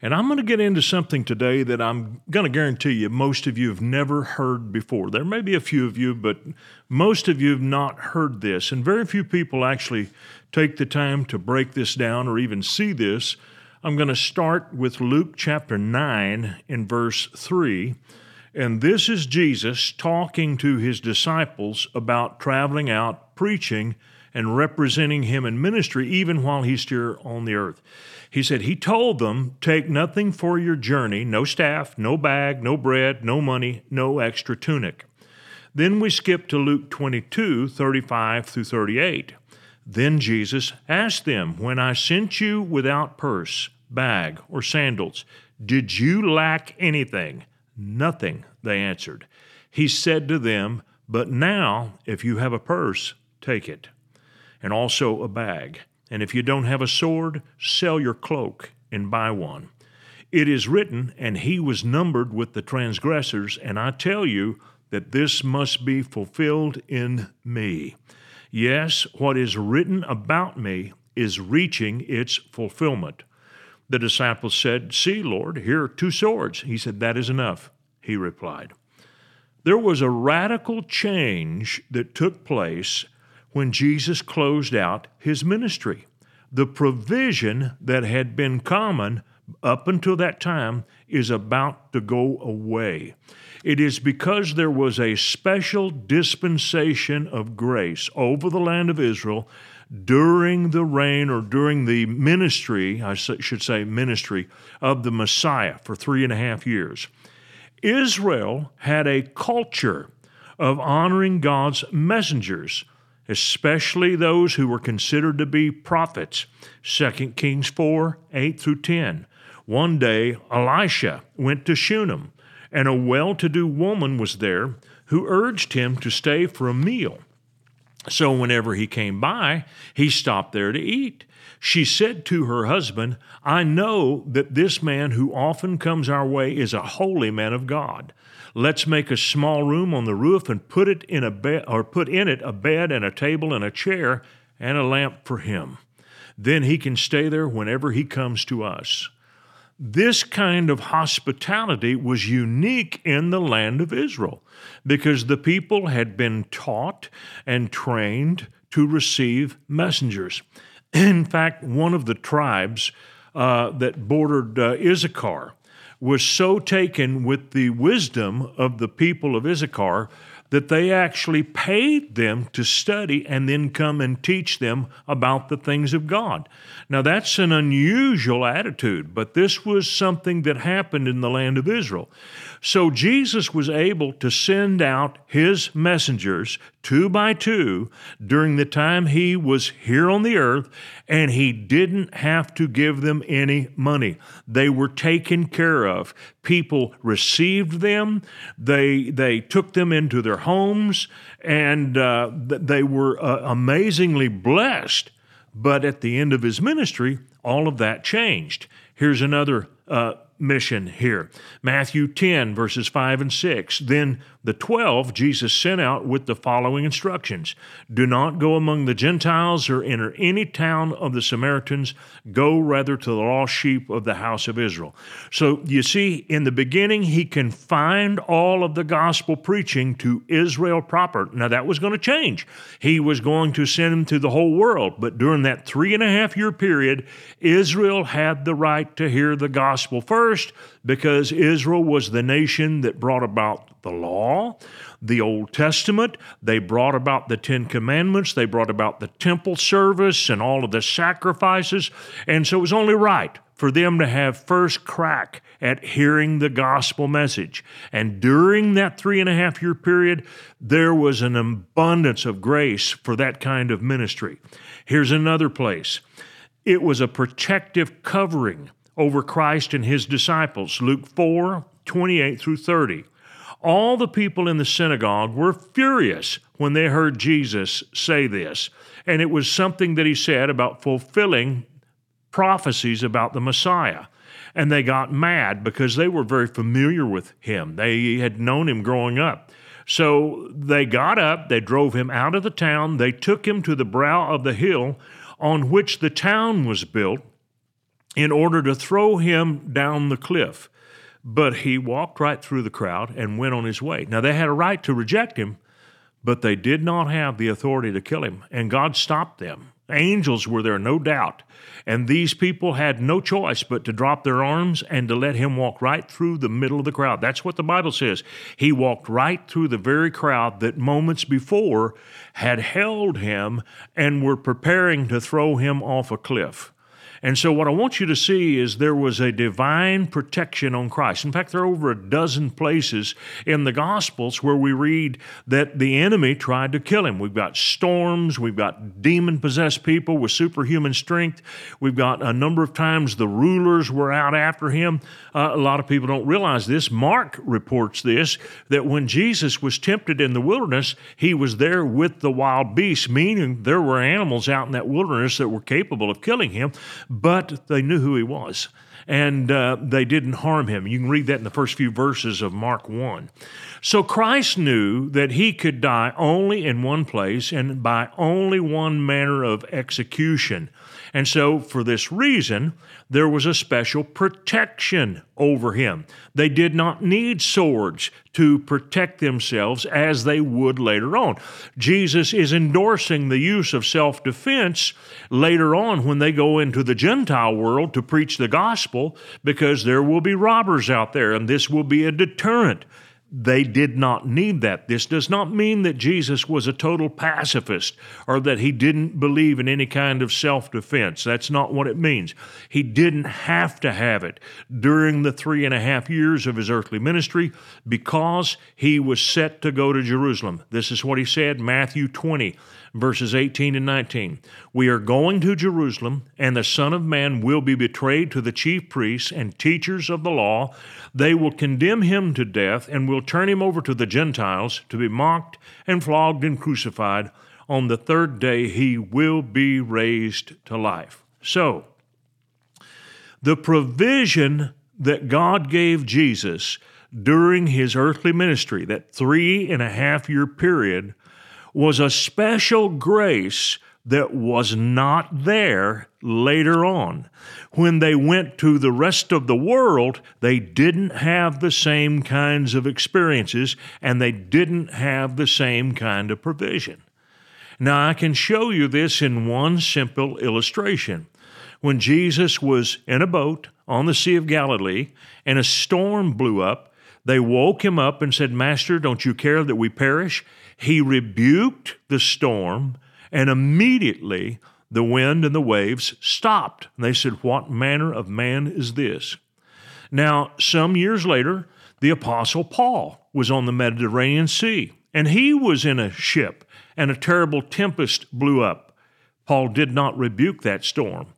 And I'm going to get into something today that I'm going to guarantee you most of you have never heard before. There may be a few of you, but most of you have not heard this. And very few people actually take the time to break this down or even see this. I'm going to start with Luke chapter 9 in verse 3. And this is Jesus talking to his disciples about traveling out, preaching, and representing him in ministry, even while he's here on the earth. He said, He told them, Take nothing for your journey no staff, no bag, no bread, no money, no extra tunic. Then we skip to Luke 22 35 through 38. Then Jesus asked them, When I sent you without purse, bag, or sandals, did you lack anything? Nothing, they answered. He said to them, But now, if you have a purse, take it, and also a bag. And if you don't have a sword, sell your cloak and buy one. It is written, And he was numbered with the transgressors, and I tell you that this must be fulfilled in me. Yes, what is written about me is reaching its fulfillment. The disciples said, See, Lord, here are two swords. He said, That is enough, he replied. There was a radical change that took place when Jesus closed out his ministry. The provision that had been common up until that time is about to go away. It is because there was a special dispensation of grace over the land of Israel during the reign or during the ministry, I should say ministry, of the Messiah for three and a half years. Israel had a culture of honoring God's messengers especially those who were considered to be prophets. 2 Kings 4 8 through 10. One day, Elisha went to Shunem, and a well to do woman was there who urged him to stay for a meal. So, whenever he came by, he stopped there to eat. She said to her husband, I know that this man who often comes our way is a holy man of God. Let's make a small room on the roof and put it in a bed or put in it a bed and a table and a chair and a lamp for him. Then he can stay there whenever he comes to us. This kind of hospitality was unique in the land of Israel because the people had been taught and trained to receive messengers. In fact, one of the tribes uh, that bordered uh, Issachar was so taken with the wisdom of the people of Issachar that they actually paid them to study and then come and teach them about the things of God. Now, that's an unusual attitude, but this was something that happened in the land of Israel. So, Jesus was able to send out his messengers two by two during the time he was here on the earth, and he didn't have to give them any money. They were taken care of. People received them, they, they took them into their homes, and uh, they were uh, amazingly blessed. But at the end of his ministry, all of that changed. Here's another uh, mission here. Matthew 10, verses 5 and 6. Then the twelve Jesus sent out with the following instructions Do not go among the Gentiles or enter any town of the Samaritans. Go rather to the lost sheep of the house of Israel. So you see, in the beginning, he confined all of the gospel preaching to Israel proper. Now that was going to change. He was going to send them to the whole world. But during that three and a half year period, Israel had the right to hear the gospel first because Israel was the nation that brought about the law, the Old Testament. They brought about the Ten Commandments. They brought about the temple service and all of the sacrifices. And so it was only right for them to have first crack at hearing the gospel message. And during that three and a half year period, there was an abundance of grace for that kind of ministry. Here's another place it was a protective covering over Christ and his disciples. Luke 4 28 through 30. All the people in the synagogue were furious when they heard Jesus say this. And it was something that he said about fulfilling prophecies about the Messiah. And they got mad because they were very familiar with him. They had known him growing up. So they got up, they drove him out of the town, they took him to the brow of the hill on which the town was built in order to throw him down the cliff. But he walked right through the crowd and went on his way. Now, they had a right to reject him, but they did not have the authority to kill him, and God stopped them. Angels were there, no doubt. And these people had no choice but to drop their arms and to let him walk right through the middle of the crowd. That's what the Bible says. He walked right through the very crowd that moments before had held him and were preparing to throw him off a cliff. And so, what I want you to see is there was a divine protection on Christ. In fact, there are over a dozen places in the Gospels where we read that the enemy tried to kill him. We've got storms, we've got demon possessed people with superhuman strength, we've got a number of times the rulers were out after him. Uh, a lot of people don't realize this. Mark reports this that when Jesus was tempted in the wilderness, he was there with the wild beasts, meaning there were animals out in that wilderness that were capable of killing him but they knew who he was and uh, they didn't harm him. You can read that in the first few verses of Mark 1. So Christ knew that he could die only in one place and by only one manner of execution. And so, for this reason, there was a special protection over him. They did not need swords to protect themselves as they would later on. Jesus is endorsing the use of self defense later on when they go into the Gentile world to preach the gospel because there will be robbers out there and this will be a deterrent they did not need that. This does not mean that Jesus was a total pacifist or that he didn't believe in any kind of self defense. That's not what it means. He didn't have to have it during the three and a half years of his earthly ministry because he was set to go to Jerusalem. This is what he said, Matthew 20 verses 18 and 19. We are going to Jerusalem, and the Son of Man will be betrayed to the chief priests and teachers of the law. They will condemn him to death and will turn him over to the Gentiles to be mocked and flogged and crucified. On the third day, he will be raised to life. So, the provision that God gave Jesus during his earthly ministry, that three and a half year period, was a special grace that was not there later on. When they went to the rest of the world, they didn't have the same kinds of experiences and they didn't have the same kind of provision. Now, I can show you this in one simple illustration. When Jesus was in a boat on the Sea of Galilee and a storm blew up, they woke him up and said, Master, don't you care that we perish? He rebuked the storm, and immediately the wind and the waves stopped. And they said, What manner of man is this? Now, some years later, the Apostle Paul was on the Mediterranean Sea, and he was in a ship, and a terrible tempest blew up. Paul did not rebuke that storm.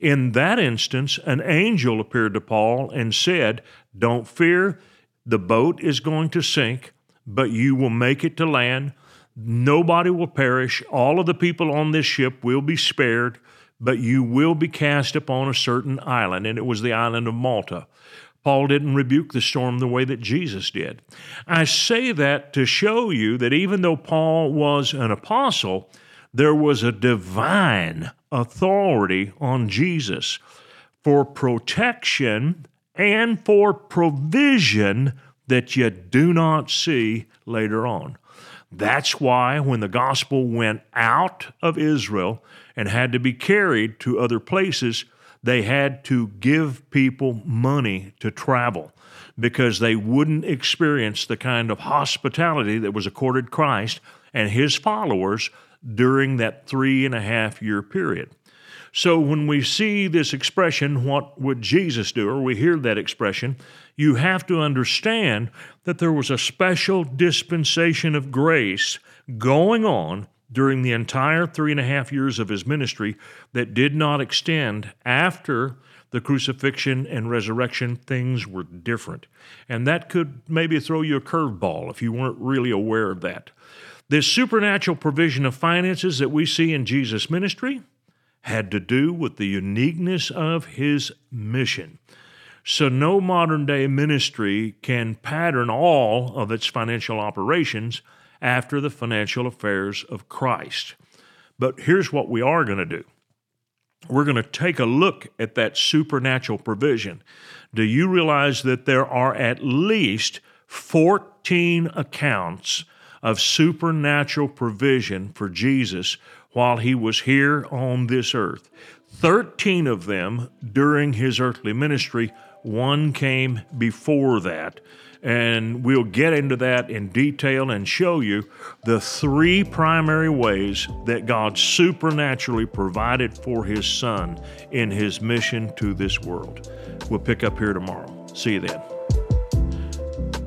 In that instance, an angel appeared to Paul and said, Don't fear, the boat is going to sink but you will make it to land. Nobody will perish. All of the people on this ship will be spared, but you will be cast upon a certain island, and it was the island of Malta. Paul didn't rebuke the storm the way that Jesus did. I say that to show you that even though Paul was an apostle, there was a divine authority on Jesus for protection and for provision that you do not see later on. That's why when the gospel went out of Israel and had to be carried to other places, they had to give people money to travel because they wouldn't experience the kind of hospitality that was accorded Christ and his followers during that three and a half year period. So when we see this expression, what would Jesus do, or we hear that expression, you have to understand that there was a special dispensation of grace going on during the entire three and a half years of his ministry that did not extend after the crucifixion and resurrection, things were different. And that could maybe throw you a curveball if you weren't really aware of that. This supernatural provision of finances that we see in Jesus' ministry had to do with the uniqueness of his mission. So, no modern day ministry can pattern all of its financial operations after the financial affairs of Christ. But here's what we are going to do we're going to take a look at that supernatural provision. Do you realize that there are at least 14 accounts of supernatural provision for Jesus while he was here on this earth? 13 of them during his earthly ministry, one came before that and we'll get into that in detail and show you the three primary ways that God supernaturally provided for His Son in His mission to this world. We'll pick up here tomorrow. See you then.